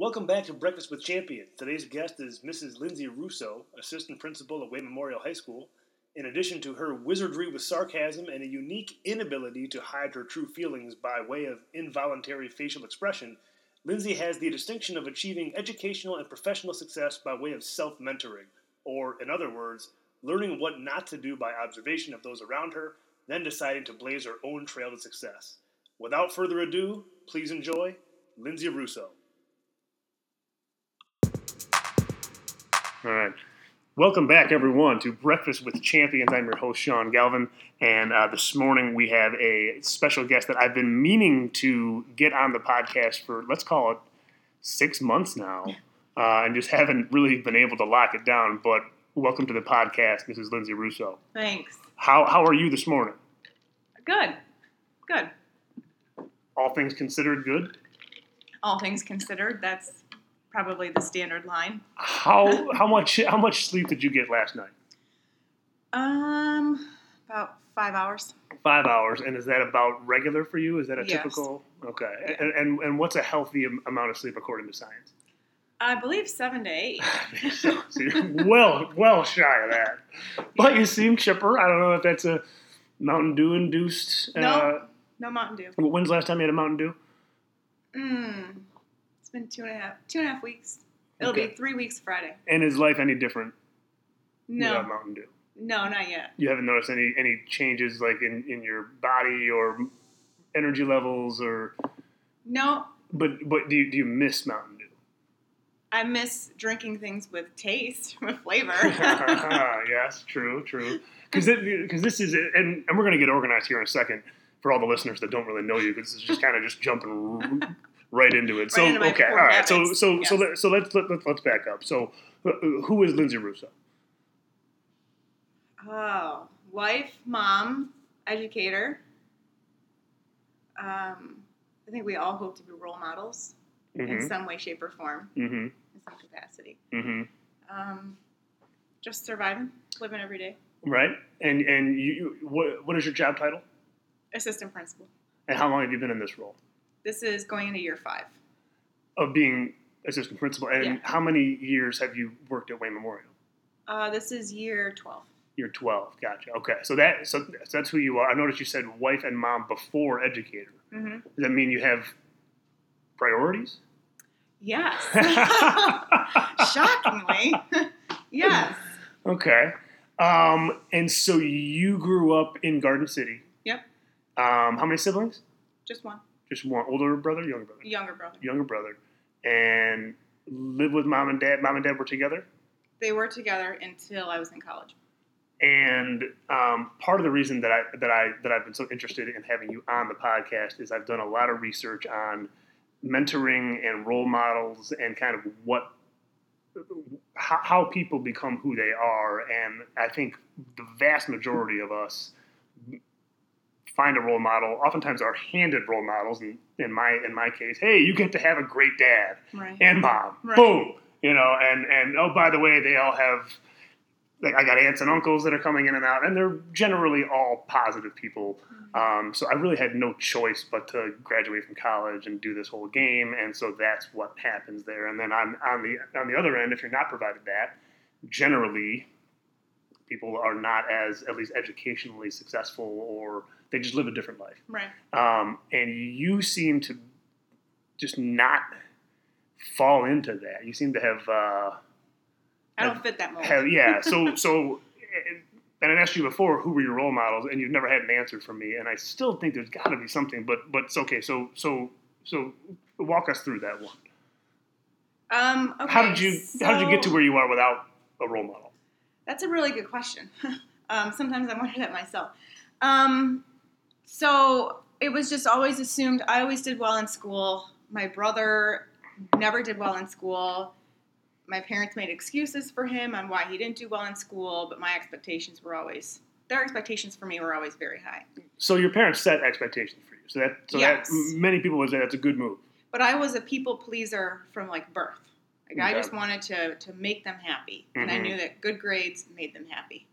Welcome back to Breakfast with Champions. Today's guest is Mrs. Lindsay Russo, assistant principal at Wayne Memorial High School. In addition to her wizardry with sarcasm and a unique inability to hide her true feelings by way of involuntary facial expression, Lindsay has the distinction of achieving educational and professional success by way of self mentoring, or, in other words, learning what not to do by observation of those around her, then deciding to blaze her own trail to success. Without further ado, please enjoy Lindsay Russo. All right. Welcome back, everyone, to Breakfast with Champions. I'm your host, Sean Galvin, and uh, this morning we have a special guest that I've been meaning to get on the podcast for, let's call it, six months now, uh, and just haven't really been able to lock it down. But welcome to the podcast, Mrs. Lindsay Russo. Thanks. How, how are you this morning? Good. Good. All things considered, good? All things considered, that's probably the standard line. How, how, much, how much sleep did you get last night? Um, about five hours. Five hours, and is that about regular for you? Is that a Yes. typical? Okay, Yeah. and, and and what's a healthy amount of sleep according to science? I believe seven to eight. so, so well well shy of that, but you seem chipper. I don't know if that's a Mountain Dew induced. Uh, No. No Mountain Dew. When's the last time you had a Mountain Dew? Mm, it's been two and a half two and a half weeks. It'll Okay. be three weeks Friday. And is life any different No, without Mountain Dew? no, not yet. You haven't noticed any any changes like in, in your body or energy levels or No, but but do you, do you miss Mountain Dew? I miss drinking things with taste, with flavor. yes, true, true. Because because this is and, and we're going to get organized here in a second for all the listeners that don't really know you because this is just kind of just jumping right into it. So Right into okay, all right. So habits, so so yes. let, so let's let, let, let's back up. So uh, who is Lindsay Russo? Oh, wife, mom, educator. Um, I think we all hope to be role models in Mm-hmm. some way, shape, or form, Mm-hmm. in some capacity. Mm-hmm. Um, just surviving, living every day. Right. And and you, you what what is your job title? Assistant principal. And how long have you been in this role This is going into year five. of being assistant principal? And Yeah. how many years have you worked at Wayne Memorial? Uh, this is year 12. You're 12. Gotcha. Okay. So that so that's who you are. I noticed you said wife and mom before educator. Mm-hmm. Does that mean you have priorities? Yes. Shockingly. yes. Okay. Um, and so you grew up in Garden City. Yep. Um, how many siblings? Just one. Just one. Older brother, younger brother? Younger brother. Younger brother. And live with mom and dad. Mom and dad were together. They were together until I was in college. And um, part of the reason that I that I that I've been so interested in having you on the podcast is I've done a lot of research on mentoring and role models and kind of what how, how people become who they are. And I think the vast majority of us find a role model. Oftentimes, are handed role models. And in my in my case, hey, you get to have a great dad Right. and mom. Right. Boom. You know, and and oh, by the way, they all have. Like I got aunts and uncles that are coming in and out, and they're generally all positive people. Um, so I really had no choice but to graduate from college and do this whole game, and so that's what happens there. And then on on the on the other end, if you're not provided that, generally people are not as at least educationally successful, or they just live a different life. Right. Um, and you seem to just not fall into that. You seem to have, uh, I don't fit that mold. have yeah. So so, and I asked you before who were your role models, and you've never had an answer from me. And I still think there's got to be something, but but it's okay. So so so walk us through that one. Um, okay, how did you how did you get to where you are without a role model? That's a really good question. um, sometimes I wonder that myself. Um, so it was just always assumed I always did well in school. My brother never did well in school. My parents made excuses for him on why he didn't do well in school, but my expectations were always their expectations for me were always very high. So your parents set expectations for you. So that so Yes. that many people would say that's a good move. But I was a people pleaser from like birth. Like I just wanted to to make them happy, and I Mhm. knew that good grades made them happy.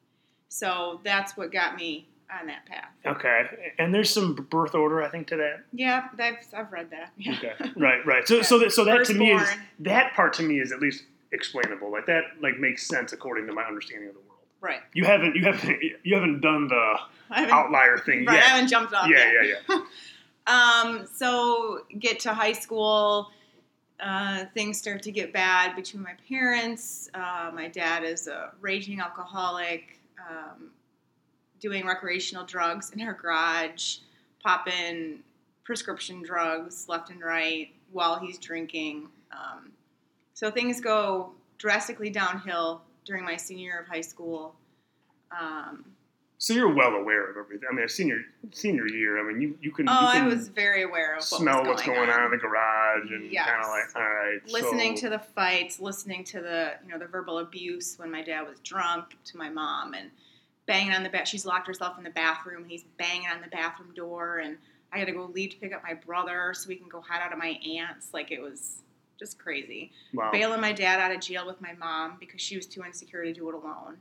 So that's what got me on that path. Okay, and there's some birth order, I think, to that. Yeah, I've, I've read that. Yeah. Okay, right, right. So, so that, so that to me is that part to me is at least explainable. Like that, like makes sense according to my understanding of the world. Right. You haven't, you haven't, you haven't done the haven't, outlier thing right, I haven't jumped off Yeah, yet. yeah, yeah. Um, so get to high school, uh, things start to get bad between my parents. Uh, my dad is a raging alcoholic, um, doing recreational drugs in her garage, popping prescription drugs left and right while he's drinking. Um, so things go drastically downhill during my senior year of high school. Um, So you're well aware of everything. I mean, a senior senior year. I mean, you you can, oh, you I was very aware of what smell was what's going on. in the garage and Yes. kind of like, all right, listening so, to the fights, listening to the you know the verbal abuse when my dad was drunk to my mom and banging on the back. She's locked herself in the bathroom. And he's banging on the bathroom door, and I had to go leave to pick up my brother so we can go hide out of my aunt's. Like it was just crazy. wow. Bailing my dad out of jail with my mom because she was too insecure to do it alone.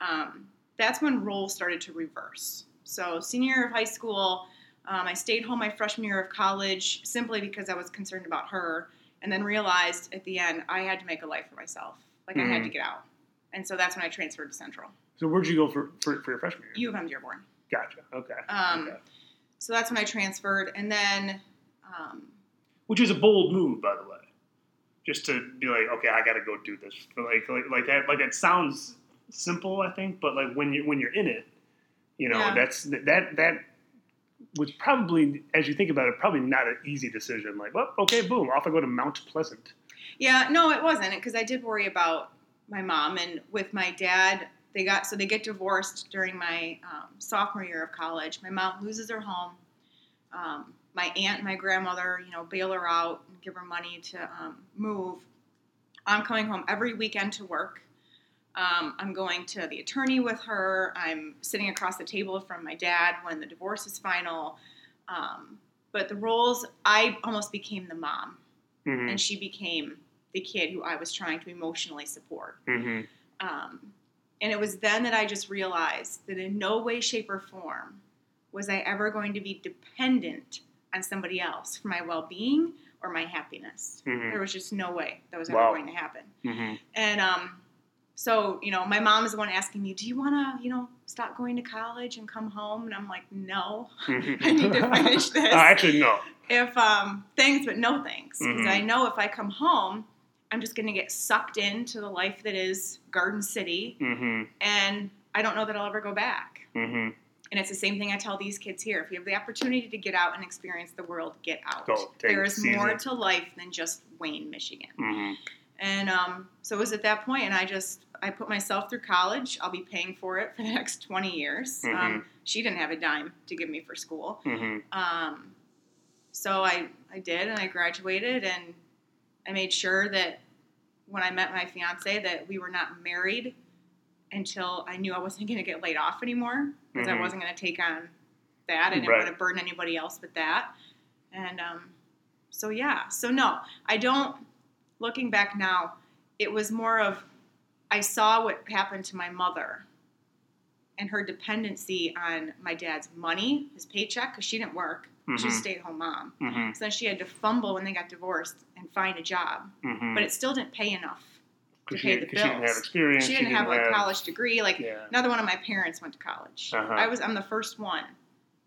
Um, that's when roles started to reverse. So senior year of high school, um, I stayed home my freshman year of college simply because I was concerned about her, and then realized at the end I had to make a life for myself. Like I had to get out, and so that's when I transferred to Central So where'd you go for for, for your freshman year? U of M Dearborn. Gotcha. Okay. Um, okay. So that's when I transferred, and then um, Which is a bold move, by the way. Just to be like, okay, I got to go do this. But like, like, like that, like that sounds simple, I think. But like when you when you're in it, you know, Yeah. that's that that was probably, as you think about it, probably not an easy decision. Like, well, okay, boom, off I go to Mount Pleasant. Yeah, no, it wasn't because I did worry about my mom and with my dad. They got so they get divorced during my um, sophomore year of college. My mom loses her home. Um, my aunt and my grandmother, you know, bail her out and give her money to um, move. I'm coming home every weekend to work. Um, I'm going to the attorney with her. I'm sitting across the table from my dad when the divorce is final. Um, but the roles, I almost became the mom Mm-hmm. and she became the kid who I was trying to emotionally support. Mm-hmm. Um, and it was then that I just realized that in no way, shape, or form was I ever going to be dependent on somebody else for my well being or my happiness. Mhm. There was just no way that was ever Wow. going to happen. Mm-hmm. And um, so, you know, my mom is the one asking me, Do you want to, you know, stop going to college and come home? And I'm like, No. I need to finish this. Uh, actually, no. if um, thanks but no thanks because Mhm. I know if I come home, I'm just going to get sucked into the life that is Garden City, Mm-hmm. and I don't know that I'll ever go back. Mm-hmm. And it's the same thing I tell these kids here: if you have the opportunity to get out and experience the world, get out. Go, there is more to life than just Wayne, Michigan. Mm-hmm. And um, so it was at that point, and I just I put myself through college. I'll be paying for it for the next 20 years. Mm-hmm. Um, she didn't have a dime to give me for school. Mm-hmm. Um, so I, I did, and I graduated, and I made sure that when I met my fiance that we were not married until I knew I wasn't going to get laid off anymore because Mhm. I wasn't going to take on that. I didn't Right. want to burden anybody else with that. And um, so yeah, so no, I don't. Looking back now, it was more of I saw what happened to my mother and her dependency on my dad's money, his paycheck, because she didn't work. She was a Mhm. stay-at-home mom. Mm-hmm. So then she had to fumble when they got divorced and find a job, Mm-hmm. but it still didn't pay enough. to she, pay the 'cause she didn't have experience. She didn't have like college degree. Like Yeah. another one of my parents went to college. Uh-huh. I was I'm the first one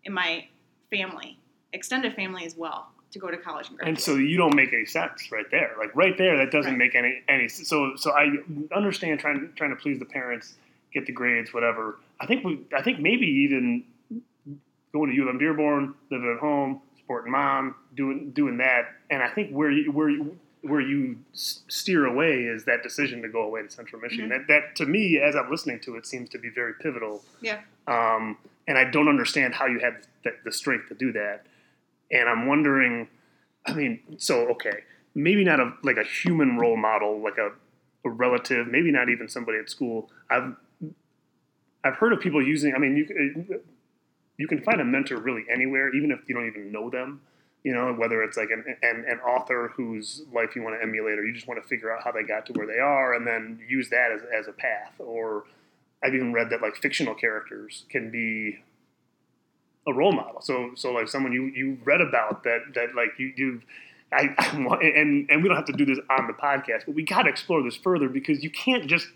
in my family, extended family as well, to go to college and graduate. And so you don't make any sense right there. Like right there, that doesn't Right. make any any. So so I understand trying trying to please the parents, get the grades, whatever. I think we I think maybe even going to U of M Dearborn, living at home, supporting mom, doing doing that. And I think where you where you, where you steer away is that decision to go away to Central Michigan. Mhm. That that to me, as I'm listening to it, seems to be very pivotal. Yeah. Um, and I don't understand how you had the, the strength to do that. And I'm wondering, I mean, so okay, maybe not a like a human role model, like a, a relative, maybe not even somebody at school. I've I've heard of people using. I mean, you uh, you can find a mentor really anywhere, even if you don't even know them. You know, whether it's like an, an, an author whose life you want to emulate, or you just want to figure out how they got to where they are, and then use that as, as a path. Or I've even read that like fictional characters can be a role model. So so like someone you you read about that that like you you. I, and and we don't have to do this on the podcast, but we got to explore this further because you can't just,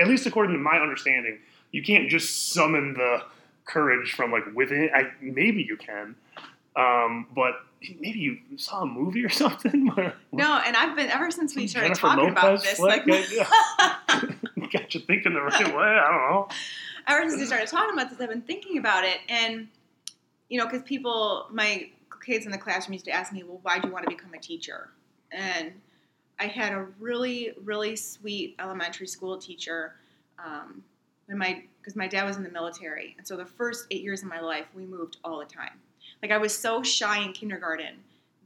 at least according to my understanding, you can't just summon the courage from like within. I maybe you can, um, but maybe you saw a movie or something. No, and I've been ever since we started Jennifer talking Lopez about this. flick? Like, got you thinking the right way. I don't know. ever since we started talking about this, I've been thinking about it, and you know, because people, my kids in the classroom used to ask me, "Well, why do you want to become a teacher?" And I had a really, really sweet elementary school teacher. Um, and my because my dad was in the military, and so the first eight years of my life, we moved all the time. Like I was so shy in kindergarten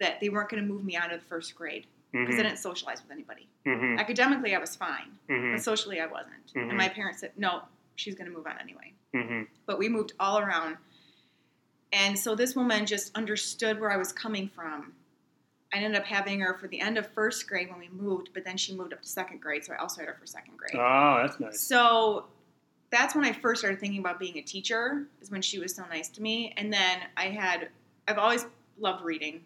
that they weren't going to move me out of the first grade because I Mhm, didn't socialize with anybody. mhm, Academically, I was fine, mhm, but socially, I wasn't. And my parents said, "No, she's going to move on anyway." mhm. but we moved all around. And so this woman just understood where I was coming from. I ended up having her for the end of first grade when we moved, but then she moved up to second grade, so I also had her for second grade. Oh, that's nice. So that's when I first started thinking about being a teacher, is when she was so nice to me. And then I had, I've always loved reading.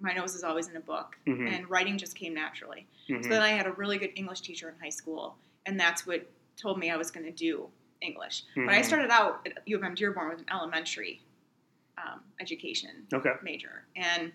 My nose is always in a book, Mhm, and writing just came naturally. mhm. So then I had a really good English teacher in high school, and that's what told me I was going to do English. But I started out at U of M Dearborn with an elementary um, education Okay. major, and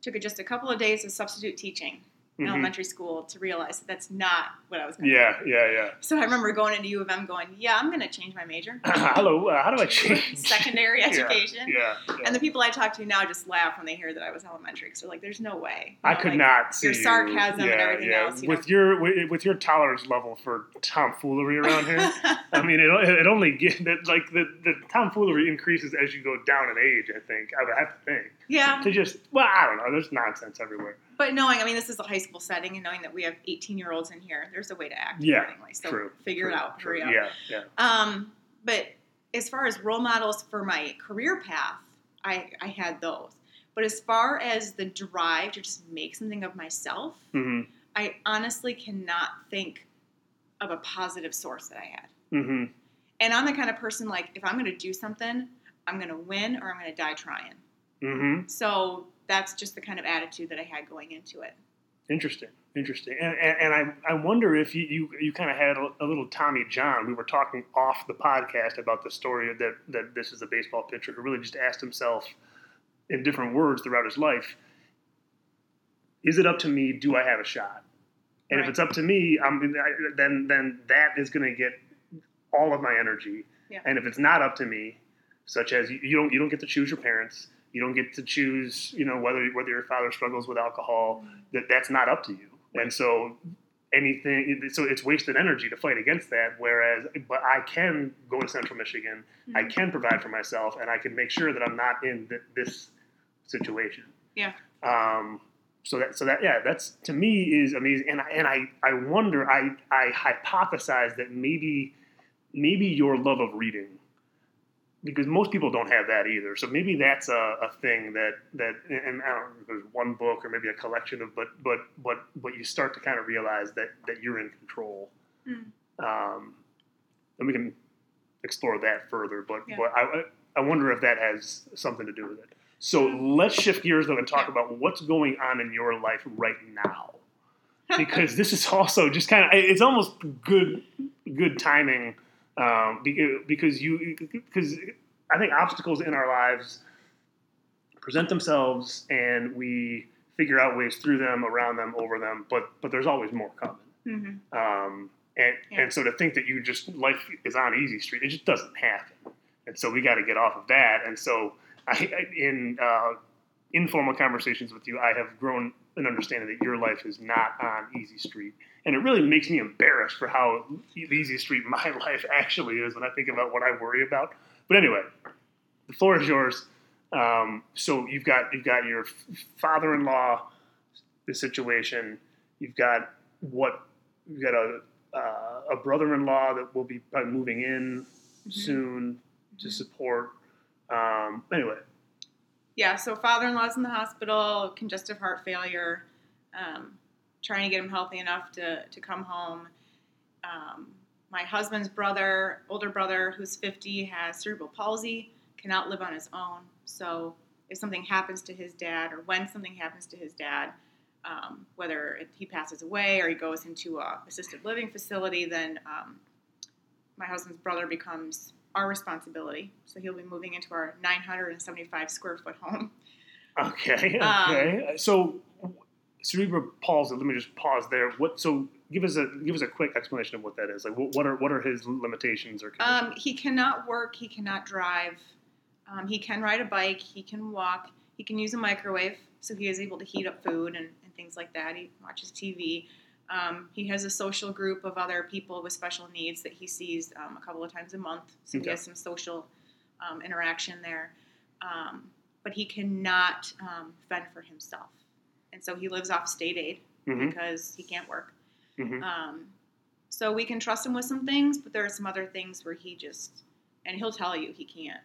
took it just a couple of days of substitute teaching Mhm. elementary school to realize that that's not what I was going to Yeah, do. yeah, yeah. yeah. So I remember going into U of M going, yeah, I'm going to change my major. Hello, uh, how do I change? Secondary education. Yeah, yeah. And the people I talk to now just laugh when they hear that I was elementary because they're like, "There's no way." You I know, could like, not see your you- sarcasm and everything yeah. else, you with know. your with, with your tolerance level for tomfoolery around here. I mean, it, it only get that like the, the tomfoolery increases as you go down in age. I think I would have to think yeah, to just well, I don't know. There's nonsense everywhere. But knowing, I mean, this is a high school setting, and knowing that we have 18 year olds in here, there's a way to act Yeah, accordingly. So true. figure true, it out. true. Hurry up. Yeah, yeah. Um, but as far as role models for my career path, I, I had those. But as far as the drive to just make something of myself, hmm I honestly cannot think of a positive source that I had. hmm And I'm the kind of person like, if I'm going to do something, I'm going to win or I'm going to die trying. hmm So that's just the kind of attitude that I had going into it. Interesting, interesting, and, and, and I, I wonder if you you, you kind of had a, a little Tommy John. We were talking off the podcast about the story that that this is a baseball pitcher who really just asked himself in different words throughout his life, "Is it up to me? Do I have a shot?" And if it's up to me, I'm then then that is going to get all of my energy. Yeah. And if it's not up to me, such as you, you don't you don't get to choose your parents, you don't get to choose you know whether whether your father struggles with alcohol, that that's not up to you. And so anything so it's wasted energy to fight against that. Whereas, but I can go to Central Michigan, I Mhm. can provide for myself, and I can make sure that I'm not in th- this situation. Yeah. Um, so that so that yeah, that's to me is amazing, and I, and I I wonder I I hypothesize that maybe maybe your love of reading because most people don't have that either. So maybe that's a, a thing that that and I don't know if there's one book or maybe a collection of but but but but you start to kind of realize that that you're in control. Mm. Um, and we can explore that further, but Yeah. but I I wonder if that has something to do with it. So let's shift gears though and talk Yeah. about what's going on in your life right now. Because this is also just kind of it's almost good good timing um, because you because I think obstacles in our lives present themselves and we figure out ways through them, around them, over them, but but there's always more coming. Mhm. Um, and Yeah. and so to think that you just life is on easy street, it just doesn't happen. And so we got to get off of that. And so I, I- in uh, informal conversations with you, I have grown an understanding that your life is not on easy street, and it really makes me embarrassed for how easy street my life actually is when I think about what I worry about. But anyway, the floor is yours. Um, so you've got you've got your father-in-law, the situation. You've got what you've got a uh, a brother-in-law that will be moving in Mhm. soon to support. Um, anyway, Yeah, so father in law's in the hospital, congestive heart failure, um, trying to get him healthy enough to, to come home. Um, my husband's brother, older brother, who's 50, has cerebral palsy, cannot live on his own. So if something happens to his dad, or when something happens to his dad, um, whether he passes away or he goes into a assisted living facility, then um, my husband's brother becomes our responsibility. So he'll be moving into our 975 square foot home. Okay. Um, Okay. so cerebral palsy. Let me just pause there. What? So give us a give us a quick explanation of what that is. Like, what, what are what are his limitations or? Um, he cannot work. He cannot drive. Um, he can ride a bike. He can walk. He can use a microwave, so he is able to heat up food and, and things like that. He watches TV. Um, he has a social group of other people with special needs that he sees um, a couple of times a month. So Okay. he has some social um, interaction there. Um, but he cannot um, fend for himself. And so he lives off state aid Mhm, because he can't work. mhm. Um, so we can trust him with some things, but there are some other things where he just, and he'll tell you he can't.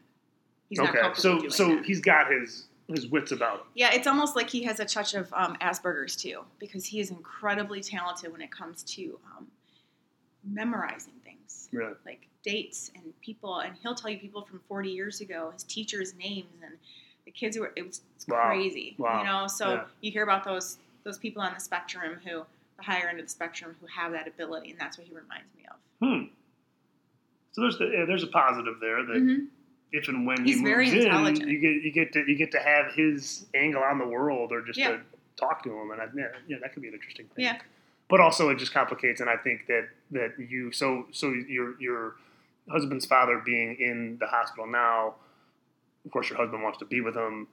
He's not okay. comfortable So so that. he's got his his wits about him. Yeah, it's almost like he has a touch of um, Asperger's too, because he is incredibly talented when it comes to um, memorizing things, Really. like dates and people. And he'll tell you people from 40 years ago, his teachers' names, and the kids who were. It was it's Wow. crazy, Wow. you know. So Yeah. you hear about those those people on the spectrum who, the higher end of the spectrum, who have that ability, and that's what he reminds me of. Hmm. So there's the, yeah, there's a positive there that Mhm. If and when He's he moves very in, you get you get to you get to have his angle on the world or just Yeah. to talk to him, and I, yeah, yeah, that could be an interesting thing. Yeah. But also, it just complicates, and I think that that you so so your your husband's father being in the hospital now, of course, your husband wants to be with him.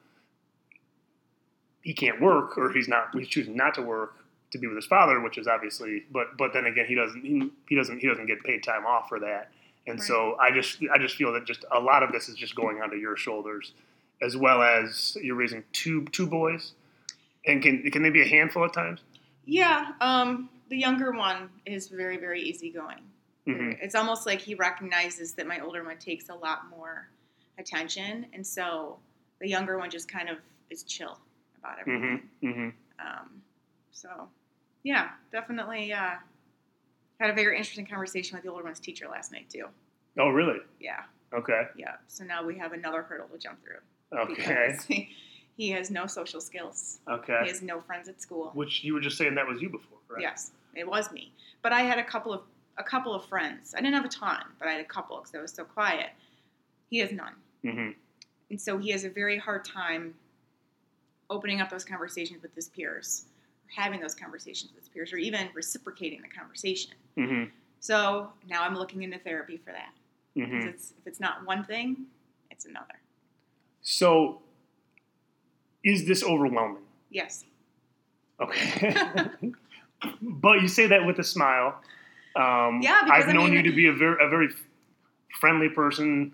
He can't work, or he's not. He's choosing not to work to be with his father, which is obviously. But but then again, he doesn't. He, he doesn't. He doesn't get paid time off for that. And so I just I just feel that just a lot of this is just going onto your shoulders, as well as you're raising two two boys, and can can they be a handful at times? Yeah, um, the younger one is very, very easygoing. hmm It's almost like he recognizes that my older one takes a lot more attention, and so the younger one just kind of is chill about everything. hmm hmm Um, so, yeah, definitely uh, had a very interesting conversation with the older one's teacher last night too. Oh, really? Yeah, Okay. yeah. So now we have another hurdle to jump through Okay. he, has no social skills. Okay. He has no friends at school. Which you were just saying that was you before, right? Yes, it was me. But I had a couple of a couple of friends. I didn't have a ton, but I had a couple because I was so quiet. He has none, Mm-hmm. and so he has a very hard time opening up those conversations with his peers, having those conversations with peers, or even reciprocating the conversation. hmm So now I'm looking into therapy for that. 'Cause hmm It's, if it's not one thing, it's another. So, is this overwhelming? Yes. Okay. but you say that with a smile. Um, Yeah, because, I've I known mean- you to be a very, a very friendly person.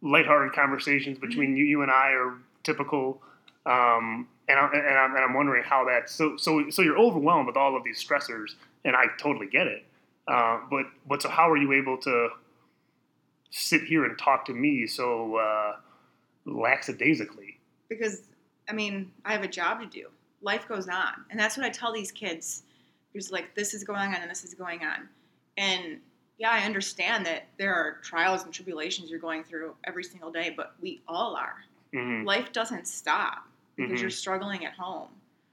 Lighthearted conversations Mm-hmm. between you, you and I are typical. Um, and, I, and, I'm, and I'm wondering how that. So, so, so you're overwhelmed with all of these stressors, and I totally get it. Uh, but, but so how are you able to sit here and talk to me so uh, lackadaisically? because I mean, I have a job to do. Life goes on, and that's what I tell these kids. There's like this is going on and this is going on, and yeah, I understand that there are trials and tribulations you're going through every single day, but we all are. hmm Life doesn't stop because Mhm. you're struggling at home,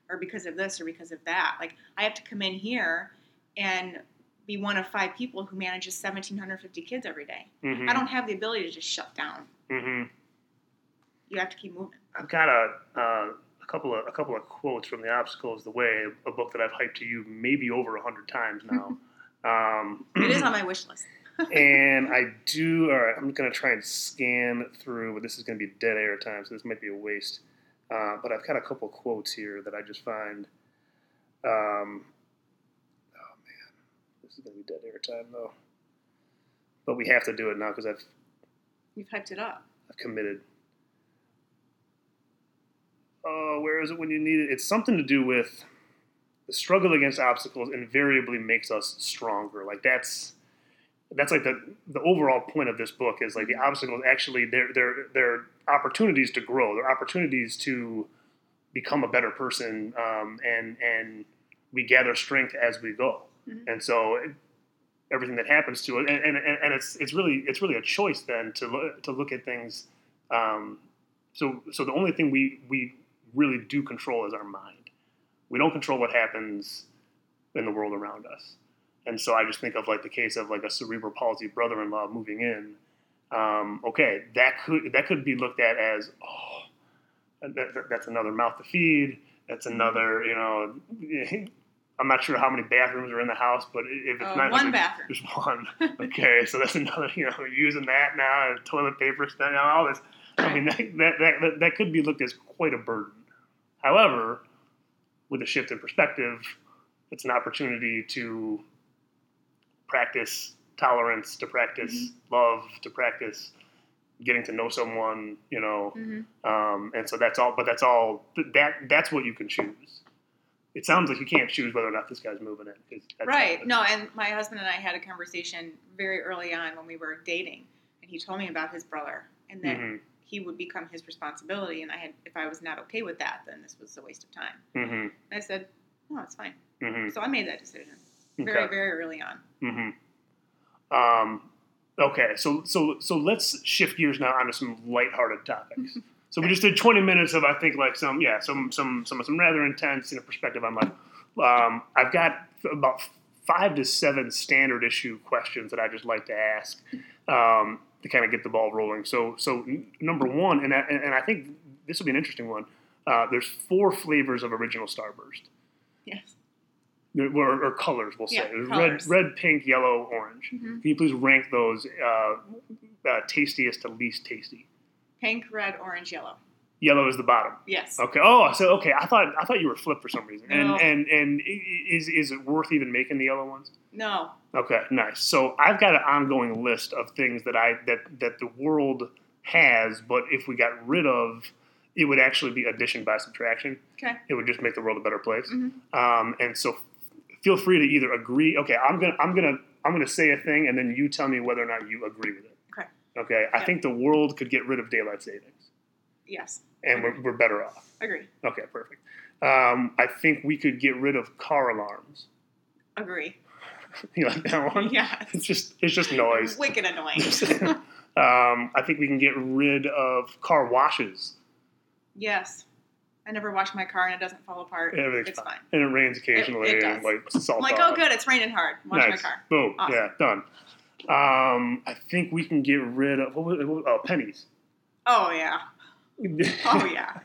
or because of this or because of that. Like I have to come in here and be one of five people who manages 1,750 kids every day. hmm I don't have the ability to just shut down. hmm You have to keep moving. I've got a, uh, a couple of a couple of quotes from The Obstacle Is the Way, a book that I've hyped to you maybe over a hundred times now. um, It is on my wish list. and I do. All right, I'm gonna try and scan through, but this is gonna be dead air time, so this might be a waste. Uh, but I've got a couple quotes here that I just find. Um, oh man, this is gonna be dead air time though. But we have to do it now because I've You've hyped it up. I've committed. Oh, where is it when you need it? It's something to do with the struggle against obstacles invariably makes us stronger. Like that's that's like the the overall point of this book is like the obstacles actually they're they're they're opportunities to grow. They're opportunities to become a better person, um, and and we gather strength as we go. Mhm. And so it, everything that happens to it, and, and, and it's it's really it's really a choice then to look to look at things Um, so so the only thing we we really do control is our mind. We don't control what happens in the world around us. And so I just think of like the case of like a cerebral palsy brother-in-law moving in. Um, okay, that could that could be looked at as oh, that, that- that's another mouth to feed. That's another you know. I'm not sure how many bathrooms are in the house, but if it's Uh, not one bathroom. there's one. Okay, so that's another. You know, using that now, and toilet paper, you know, all this. I mean, that, that, that, that could be looked as quite a burden. However, with a shift in perspective, it's an opportunity to practice tolerance, to practice love, to practice getting to know someone, you know. Mhm. Um, and so that's all, but that's all, that that's what you can choose. It sounds like you can't choose whether or not this guy's moving that's Right. No, and my husband and I had a conversation very early on when we were dating, and he told me about his brother and that Mhm, he would become his responsibility. And I had, if I was not okay with that, then this was a waste of time. mhm, And I said, no, it's fine. mhm. So I made that decision very, Okay. very early on. Um, okay, so so so let's shift gears now onto some lighthearted topics. So we just did 20 minutes of I think like some yeah some some some some rather intense you know, perspective on like Um, I've got about five to seven standard issue questions that I just like to ask um, to kind of get the ball rolling. So so n- number one, and I, and I think this will be an interesting one. Uh, there's four flavors of original Starburst. Yes. Or, or colors, we'll say. Yeah, There's colors. red, red, pink, yellow, orange. Mhm. Can you please rank those uh, uh, tastiest to least tasty? Pink, red, orange, yellow. Yellow is the bottom. Yes. Okay. Oh, so okay. I thought I thought you were flipped for some reason. And No. and and i- is is it worth even making the yellow ones? No. Okay, nice. So I've got an ongoing list of things that I that that the world has, but if we got rid of, it would actually be addition by subtraction. Okay. It would just make the world a better place. Mhm. Um, and so, feel free to either agree. Okay, I'm gonna I'm gonna I'm gonna say a thing, and then you tell me whether or not you agree with it. Okay. Okay. I Yeah. think the world could get rid of daylight savings, Yes. and we're, we're better off. Agree. Okay, perfect. Um, I think we could get rid of car alarms. Agree. You like that one? Yes. It's just it's just noise. Wicked annoying. um, I think we can get rid of car washes. yes. I never wash my car and it doesn't fall apart. Everything's it's fine. fine. And it rains occasionally it and does. like salt. I'm like, oh, good, it's raining hard. Wash nice. my car. Boom. Awesome. Yeah, done. Um, I think we can get rid of what was, what was- oh, pennies. Oh, yeah. Oh, yeah.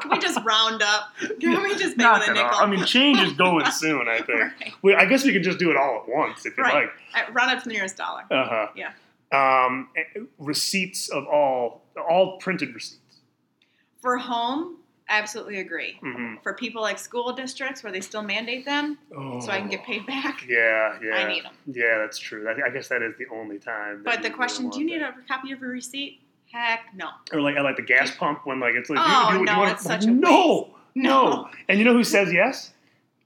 Can we just round up? Can we just make Knock it a it off. nickel? I mean, change is going soon. I think. Right. We, I guess we can just do it all at once if you Right. like. Uh, round up to the nearest dollar. Uh huh. Yeah. Um, eh, receipts of all all printed receipts. For home, absolutely agree. hmm For people like school districts where they still mandate them, Oh. so I can get paid back, Yeah, yeah. I need them. Yeah, that's true. I, I guess that is the only time. But the question, do you need a copy of your receipt? Heck no. Or like at like the gas pump when like it's like Oh, do, you- do, you no, want it's such a no, No. no. And you know who says yes?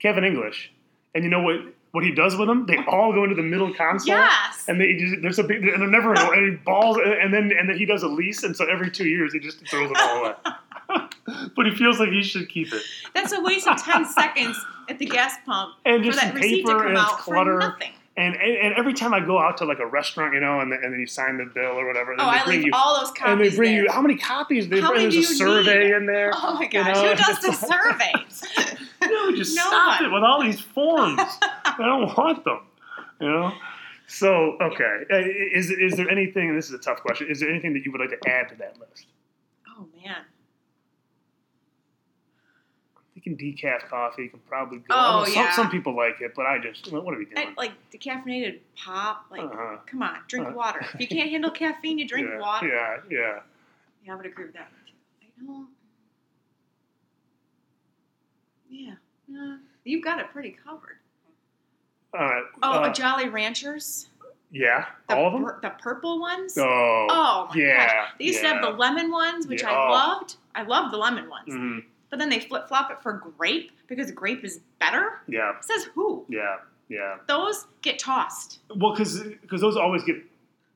Kevin English. And you know what what he does with them? They all go into the middle console. Yes. And they just, there's a big, and they're never any balls, and then and then he does a lease, and so every two years he just throws them all away. but he feels like he should keep it, That's a waste of 10 seconds at the gas pump and for just that receipt to paper come out for clutter. nothing. And, and and every time I go out to like a restaurant, you know, and, then and then you sign the bill or whatever, Oh, they I leave you all those copies and they bring there. you how many copies? They How bring, there's a you survey need? in there. Oh my you gosh, know, who does the surveys? No, just No stop one. it with all these forms. I don't want them. You know. So okay, Uh, is is there anything? And this is a tough question. Is there anything that you would like to add to that list? Oh man. Thinking decaf coffee You can probably go. Oh, some, yeah. some people like it, but I just what are we doing? I, like decaffeinated pop. Like, uh-huh. come on, drink Uh. water. If you can't handle caffeine, you drink yeah, water. Yeah, yeah. Yeah, I would agree with that. I don't. Yeah. Uh, you've got it pretty covered. All right. Oh, uh, a Jolly Ranchers. yeah, The, all of them. pur- the purple ones. Oh, Oh my yeah, gosh. They used to have the lemon ones, which Yeah, I oh. loved. I loved the lemon ones. Mhm. But then they flip flop it for grape because grape is better. Yeah, Says who? yeah, yeah. Those get tossed. Well, because those always get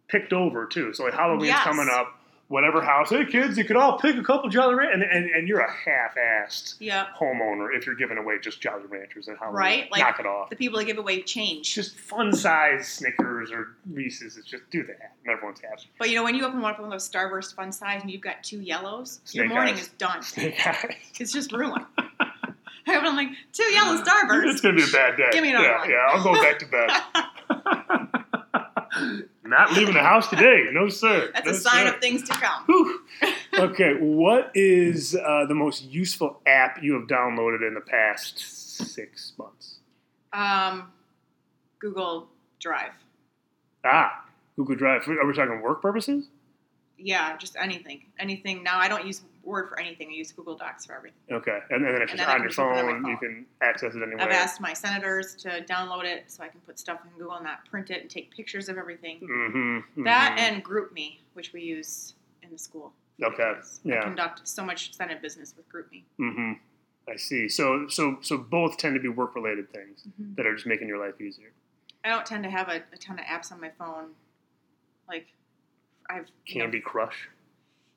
picked over too. So like Halloween's Yes. coming up. Whatever house. Hey kids, you could all pick a couple Jolly Ranchers, and, and and you're a half-assed Yeah. homeowner if you're giving away just Jolly Ranchers and Halloween. Right? Like- Knock it off. The people that give away change. Just fun size Snickers or Reese's. It's just do that, and everyone's happy. But you know, when you open one of those Starburst fun size and you've got two yellows, your morning eyes. is done. Snake. It's just ruined. I open, I'm like, two yellow Starbursts. It's gonna be a bad day. Give me another yeah, one. yeah. I'll go back to bed. Not leaving the house today. No sir. That's No, a sign sir. of things to come. Whew. okay, what is uh, the most useful app you have downloaded in the past six months? Um, Google Drive. Ah, Google Drive. Are we talking work purposes? Yeah, just anything. Anything. Now I don't use Word for anything. I use Google Docs for everything. Okay, and then if And it's then on your just open it on my phone, you can access it anywhere. I've asked my senators to download it so I can put stuff in Google and not print it and take pictures of everything. Mm-hmm, That and GroupMe, which we use in the school. Okay, because I yeah. conduct so much Senate business with GroupMe. Mm-hmm. I see. So, so, so both tend to be work-related things Mhm. that are just making your life easier. I don't tend to have a, a ton of apps on my phone. Like, I've you know, Candy Crush.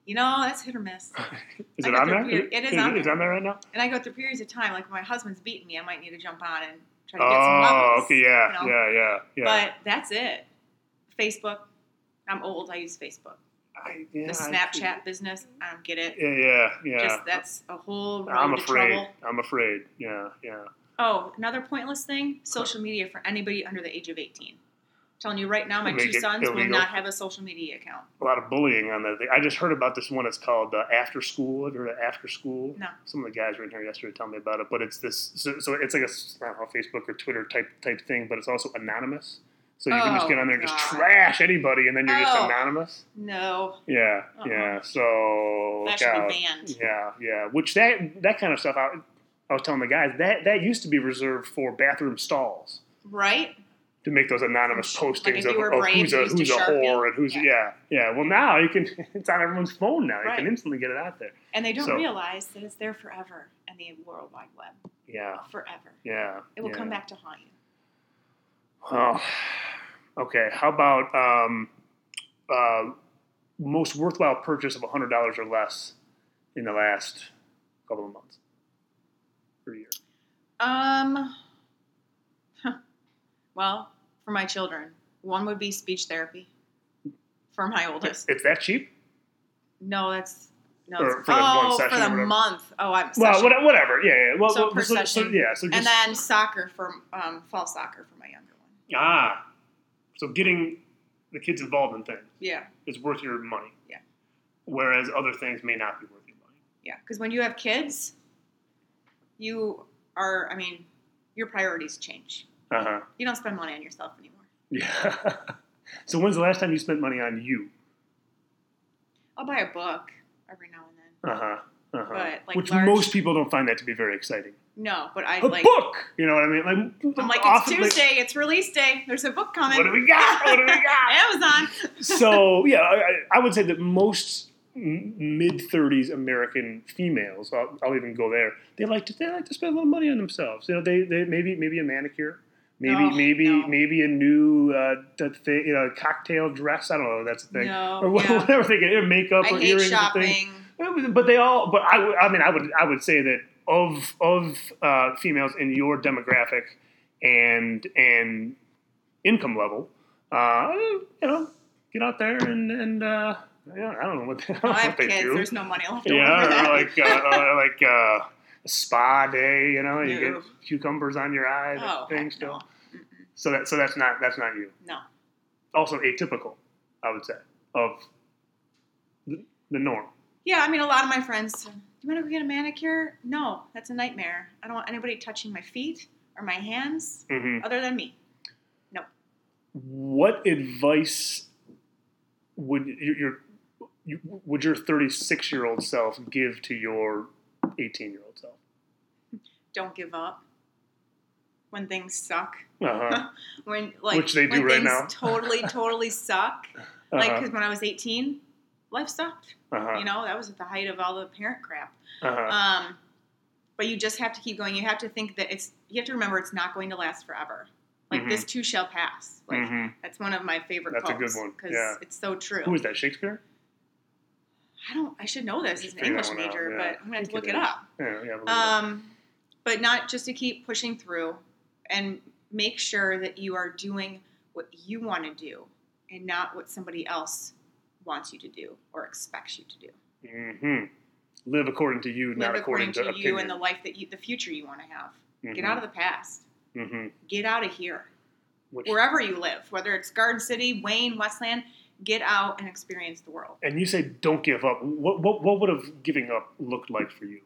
You know, that's hit or miss. Is I it on there? period- it is on It's there. on there right now. And I go through periods of time, like when my husband's beating me, I might need to jump on and try to get some love. Oh, okay, yeah, you know? yeah, yeah, yeah. But that's it. Facebook. I'm old. I use Facebook. I, yeah, The I- Snapchat business. I don't get it. Yeah, yeah, yeah. Just that's a whole road I'm afraid. trouble. I'm afraid. Yeah, yeah. Oh, another pointless thing: social media for anybody under the age of 18. Telling you right now, my Make two sons will not have a social media account. A lot of bullying on that thing. I just heard about this one. It's called uh, After School. Have you heard of After School? No. Some of the guys were in here yesterday telling me about it. But it's this. So, so it's like a I don't know Facebook or Twitter type type thing, but it's also anonymous. So you can just Oh, get on there and just trash anybody, and then you're just Oh. anonymous. No, Yeah, Uh-uh. yeah. So that should out. be banned. Yeah, yeah. Which that that kind of stuff. I, I was telling the guys that that used to be reserved for bathroom stalls Right? To make those anonymous postings you of, of brave, who's a who's a whore and who's Yeah. yeah. yeah Well, now you can. It's on everyone's phone now. You Right. can instantly get it out there. And they don't So- realize that it's there forever in the World Wide Web. Yeah, Forever. yeah. It will yeah. come back to haunt you. Oh, okay. How about um, uh, most worthwhile purchase of hundred dollars or less in the last couple of months or year? Um, well, for my children, one would be speech therapy for my oldest. It's that cheap? No, that's no. Or it's- for oh, for the whatever. month. Oh, I'm Well, session. whatever. Yeah, yeah. Well, So well, per so, so, session. yeah. So just and then soccer for um, fall soccer for my younger one. ah, so getting the kids involved in things Yeah, is worth your money. Yeah. Whereas other things may not be worth your money. yeah. Because when you have kids, you are. I mean, your priorities change. Uh huh. You don't spend money on yourself anymore. Yeah. so when's the last time you spent money on you? I'll buy a book every now and then. Uh huh. Uh huh. But, like, Which large- most people don't find that to be very exciting. No, but I A like. book. You know what I mean? Like, I'm like, it's often, like, Tuesday. It's release day. There's a book coming. What do we got? What do we got? Amazon. so yeah, I, I- would say that most mid thirties American females, I'll, I'll even go there. They like to they like to spend a little money on themselves. You know, they, they maybe maybe a manicure, maybe Oh, maybe no. maybe a new uh, thing, you know cocktail dress. I don't know. That's the thing. No, or yeah. whatever they get, makeup I or hate earrings. shopping. But they all. But I, I mean, I would I would say that of of uh, females in your demographic and and income level, uh, you know, get out there and and uh, I don't know what, I don't I have kids. do. There's no money left yeah, for that. or like uh, or like uh, a spa day. You know, you No. get cucumbers on your eyes. oh, thing heck still. no. So that so that's not that's not you. No. Also atypical, I would say, of the, the norm. Yeah, I mean, a lot of my friends. Do you want to go get a manicure? No, that's a nightmare. I don't want anybody touching my feet or my hands hmm other than me. No. What advice would your, your you, would your 36 year old self give to your 18 year old self? Don't give up when things suck. Uh-huh. When like Which they do when right things now. totally, totally suck. Like Uh-huh. because when I was 18, life sucked. Uh-huh. You know, that was at the height of all the parent crap. Uh-huh. Um, but you just have to keep going. You have to think that it's. You have to remember it's not going to last forever. Like Mhm. this too shall pass. Like Mhm. that's one of my favorite That's a good one. because Yeah. it's so true. Who is that? Shakespeare? I don't. I should know this as an English out, major, yeah. but I'm gonna have to look it it up. Yeah, yeah. Um, but not just to keep pushing through and make sure that you are doing what you want to do and not what somebody else wants you to do or expects you to do. Mm-hmm. Live according to you, not according to. Live according to opinion. you and the life that you, the future you want to have. Get out of the past. Mm-hmm. Get out of here. Which, Wherever you live, whether it's Garden City, Wayne, Westland, get out and experience the world. and you say don't give up. What, what, what would have giving up looked like for you?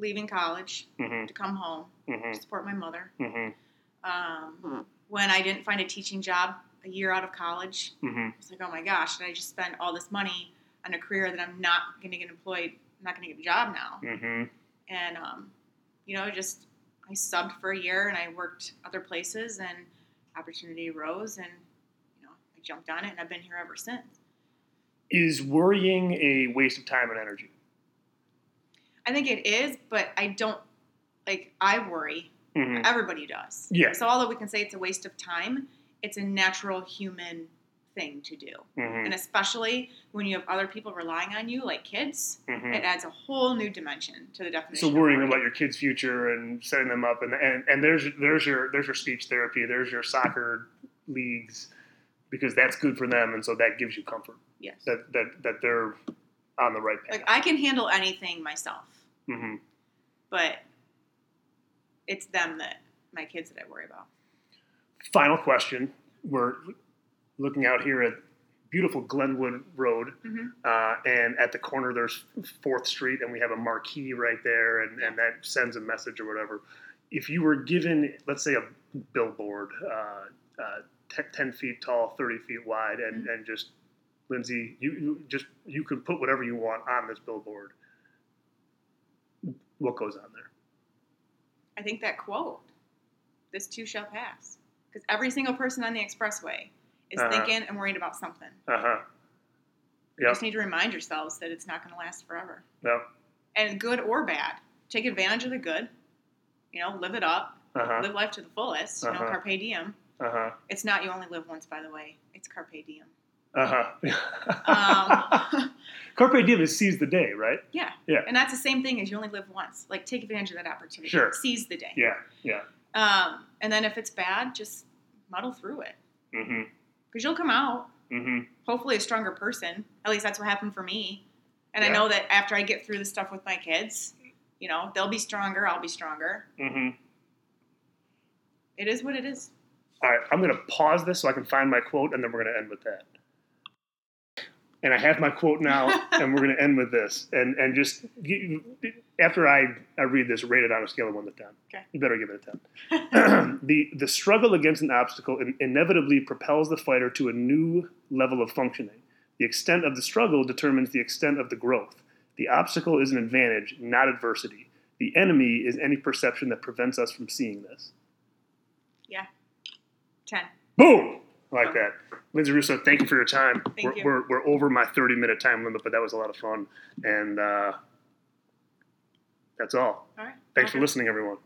Leaving college hmm to come home hmm to support my mother. hmm Um, when I didn't find a teaching job a year out of college, hmm I was like, oh my gosh, did I just spend all this money on a career that I'm not going to get employed, I'm not going to get a job now? hmm And, um, you know, just I subbed for a year and I worked other places and opportunity arose and, you know, I jumped on it and I've been here ever since. Is worrying a waste of time and energy? I think it is, but I don't, like, I worry. hmm Everybody does. Yeah. So although we can say it's a waste of time, it's a natural human thing to do. hmm And especially when you have other people relying on you, like kids, hmm it adds a whole new dimension to the definition. So worrying about your kid's future and setting them up, and, and and there's there's your there's your speech therapy, there's your soccer leagues, because that's good for them, and so that gives you comfort yes. that that, that they're on the right path. Like I can handle anything myself, hmm but it's them that my kids that I worry about. Final question: We're looking out here at beautiful Glenwood Road, Mhm. uh, and at the corner there's Fourth Street, and we have a marquee right there, and, and that sends a message or whatever. If you were given, let's say, a billboard, uh, uh, te- ten feet tall, thirty feet wide, and, and just Lindsay, you, you just you can put whatever you want on this billboard. What goes on there? I think that quote, "This too shall pass," because every single person on the expressway is Uh-huh. thinking and worried about something. Uh huh. You just need to remind yourselves that it's not going to last forever, Yep. and good or bad. Take advantage of the good. You know, live it up. Uh huh. Live life to the fullest. You know, Uh-huh. carpe diem. Uh huh. It's not you only live once, by the way. It's carpe diem. Uh Um, huh. Carpe diem is seize the day, right? yeah. Yeah. And that's the same thing as you only live once. Like, take advantage of that opportunity. Sure. Seize the day. Yeah. Yeah. Um, and then if it's bad, just muddle through it. Mm-hmm. Because you'll come out, Mm-hmm. hopefully, a stronger person. At least that's what happened for me. And I know that after I get through the stuff with my kids, you know, they'll be stronger, I'll be stronger. Mm-hmm. It is what it is. All right, I'm going to pause this so I can find my quote, and then we're going to end with that. And I have my quote now, and we're going to end with this. And and just after I, I read this, rate it on a scale of one to ten. Okay. You better give it a ten. the the struggle against an obstacle in- inevitably propels the fighter to a new level of functioning. The extent of the struggle determines the extent of the growth. The obstacle is an advantage, not adversity. The enemy is any perception that prevents us from seeing this. Yeah. 10. Boom! Like that. Lindsay Russo, thank you for your time. Thank we're, you. We're, we're over my 30 minute time limit, but that was a lot of fun. And uh, that's all. All right. Thanks for listening, everyone.